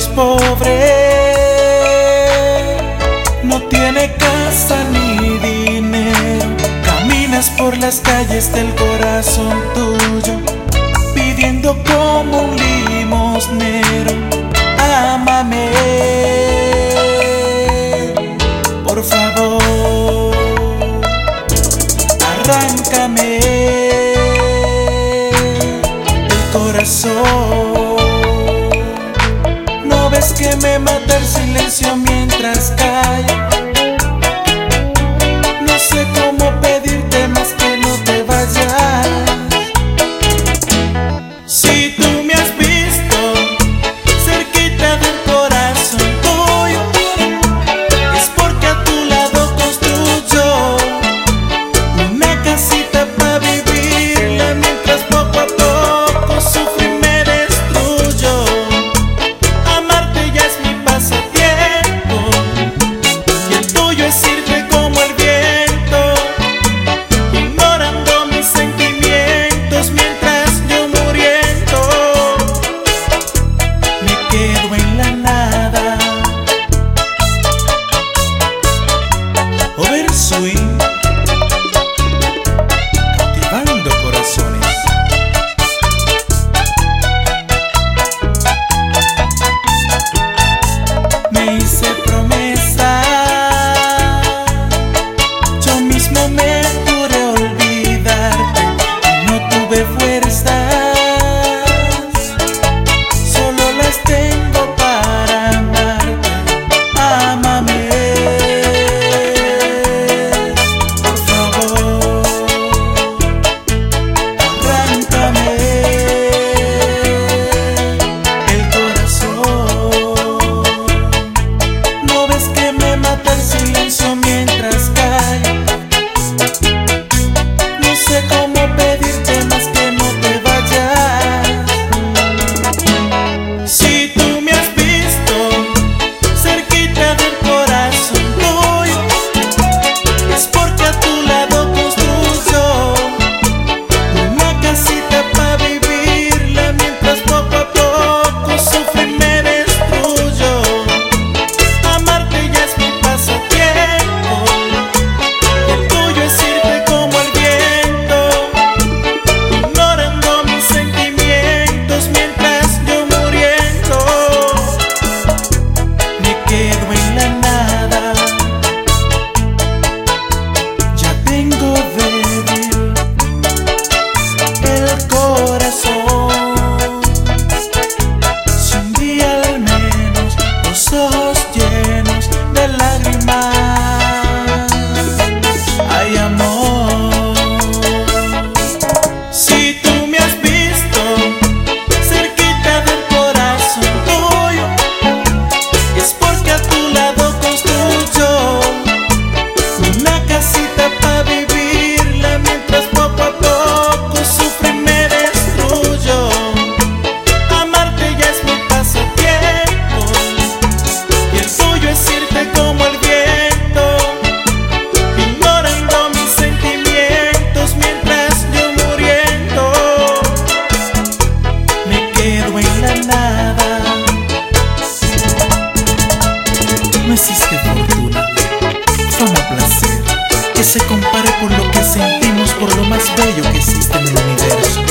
es pobre, no tiene casa ni dinero. Caminas por las calles del corazón tuyo, pidiendo como un limosnero. Amame, por favor, arráncame el corazón déjeme matar silencio mientras cae. quedo en la nada. que se compare por lo que sentimos, por lo más bello que existe en el universo.